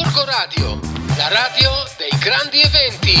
Gorgo Radio, la radio dei grandi eventi.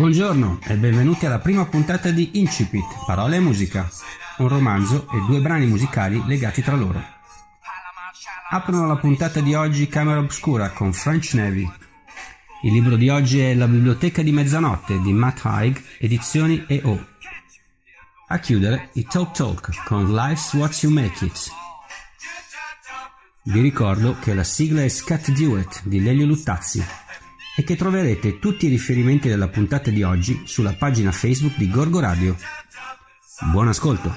Buongiorno e benvenuti alla prima puntata di Incipit, Parole e Musica, un romanzo e due brani musicali legati tra loro. Aprono la puntata di oggi Camera Obscura con French Navy. Il libro di oggi è La biblioteca di mezzanotte di Matt Haig, edizioni EO. A chiudere i Talk Talk con Life's What You Make It. Vi ricordo che la sigla è Scat Duet di Lelio Luttazzi e che troverete tutti i riferimenti della puntata di oggi sulla pagina Facebook di Gorgo Radio. Buon ascolto!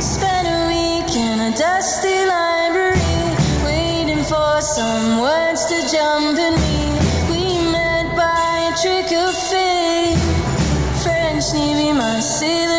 Spent a week in a dusty library, waiting for some words to jump Navy,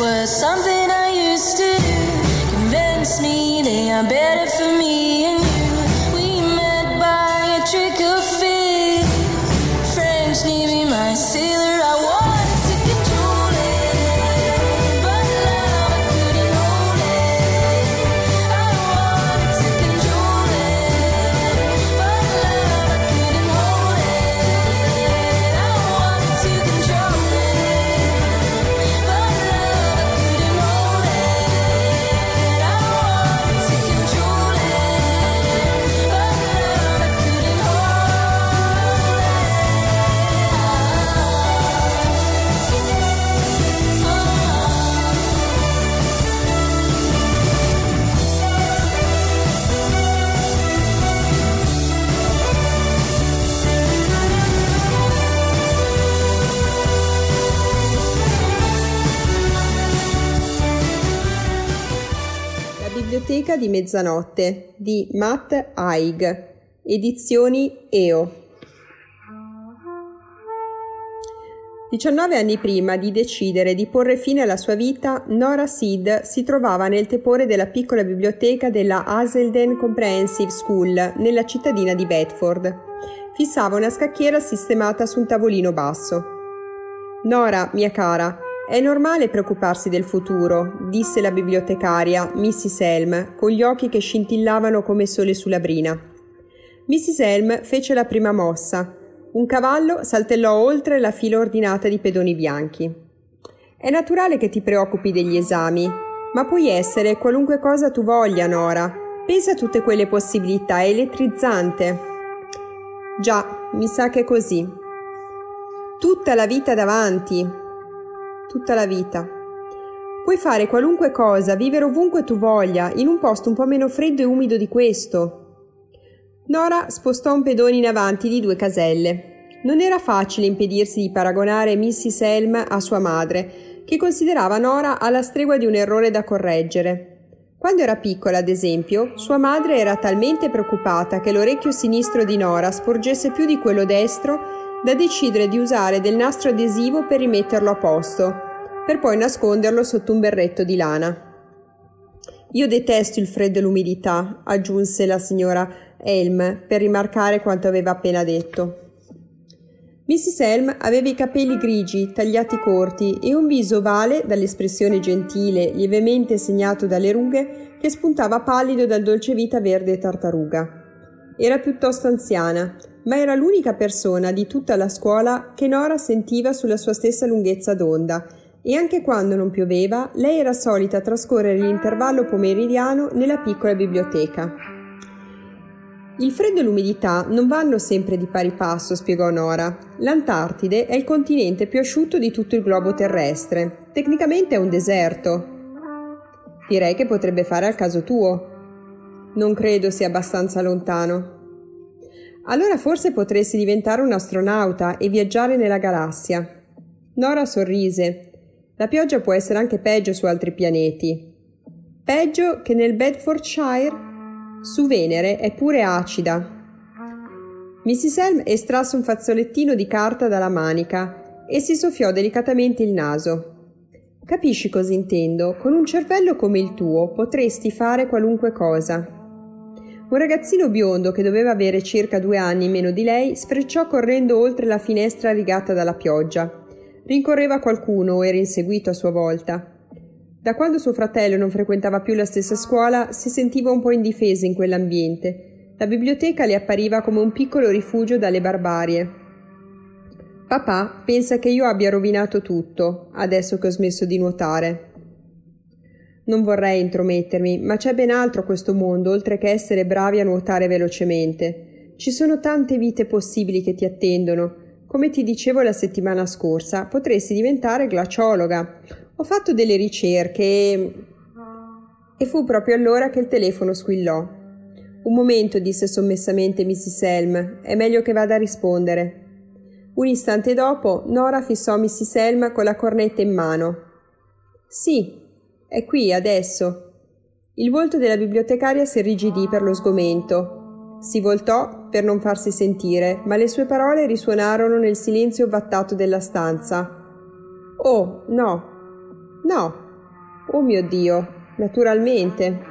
Were something I used to do. Convince me they are better for biblioteca di mezzanotte di Matt Haig, edizioni EO. 19 anni prima di decidere di porre fine alla sua vita, Nora Seed si trovava nel tepore della piccola biblioteca della Hazelden Comprehensive School nella cittadina di Bedford. Fissava una scacchiera sistemata su un tavolino basso. Nora, mia cara, è normale preoccuparsi del futuro, disse la bibliotecaria, Mrs. Helm, con gli occhi che scintillavano come sole sulla brina. Mrs. Helm fece la prima mossa. Un cavallo saltellò oltre la fila ordinata di pedoni bianchi. È naturale che ti preoccupi degli esami, ma puoi essere qualunque cosa tu voglia, Nora. Pensa a tutte quelle possibilità, è elettrizzante. Già, mi sa che è così. Tutta la vita davanti. Tutta la vita. Puoi fare qualunque cosa, vivere ovunque tu voglia, in un posto un po' meno freddo e umido di questo. Nora spostò un pedone in avanti di due caselle. Non era facile impedirsi di paragonare Mrs. Helm a sua madre, che considerava Nora alla stregua di un errore da correggere. Quando era piccola, ad esempio, sua madre era talmente preoccupata che l'orecchio sinistro di Nora sporgesse più di quello destro da decidere di usare del nastro adesivo per rimetterlo a posto, per poi nasconderlo sotto un berretto di lana. Io detesto il freddo e l'umidità, aggiunse la signora Helm per rimarcare quanto aveva appena detto. Mrs. Helm aveva i capelli grigi, tagliati corti e un viso ovale dall'espressione gentile, lievemente segnato dalle rughe, che spuntava pallido dal dolce vita verde tartaruga. Era piuttosto anziana, ma era l'unica persona di tutta la scuola che Nora sentiva sulla sua stessa lunghezza d'onda e anche quando non pioveva, lei era solita trascorrere l'intervallo pomeridiano nella piccola biblioteca. Il freddo e l'umidità non vanno sempre di pari passo, spiegò Nora. L'Antartide è il continente più asciutto di tutto il globo terrestre. Tecnicamente è un deserto. Direi che potrebbe fare al caso tuo. Non credo sia abbastanza lontano. Allora forse potresti diventare un astronauta e viaggiare nella galassia. Nora sorrise. La pioggia può essere anche peggio su altri pianeti. Peggio che nel Bedfordshire? Su Venere è pure acida. Mrs. Helm estrasse un fazzolettino di carta dalla manica e si soffiò delicatamente il naso. Capisci cosa intendo? Con un cervello come il tuo potresti fare qualunque cosa. Un ragazzino biondo che doveva avere circa due anni meno di lei sfrecciò correndo oltre la finestra rigata dalla pioggia. Rincorreva qualcuno o era inseguito a sua volta. Da quando suo fratello non frequentava più la stessa scuola, si sentiva un po' indifesa in quell'ambiente. La biblioteca le appariva come un piccolo rifugio dalle barbarie. Papà pensa che io abbia rovinato tutto, adesso che ho smesso di nuotare. Non vorrei intromettermi, ma c'è ben altro a questo mondo, oltre che essere bravi a nuotare velocemente. Ci sono tante vite possibili che ti attendono. Come ti dicevo la settimana scorsa, potresti diventare glaciologa ho fatto delle ricerche e... e fu proprio allora che il telefono squillò. Un momento, disse sommessamente Mrs. Helm, è meglio che vada a rispondere. Un istante dopo, Nora fissò Mrs. Helm con la cornetta in mano. Sì, è qui adesso. Il volto della bibliotecaria si irrigidì per lo sgomento. Si voltò per non farsi sentire, ma le sue parole risuonarono nel silenzio vattato della stanza. Oh, no, No. Oh mio Dio, naturalmente.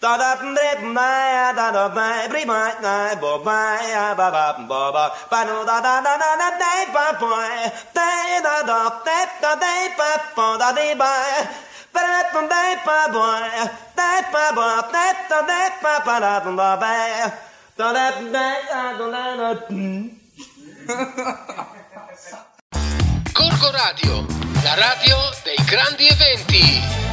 da da re ma da da da da da da da da ba da da da da da da ba bo da de ba. Ba da da da ba bo da ba bo da da da ba ba. Da da da ba da da Radio, la radio dei grandi eventi.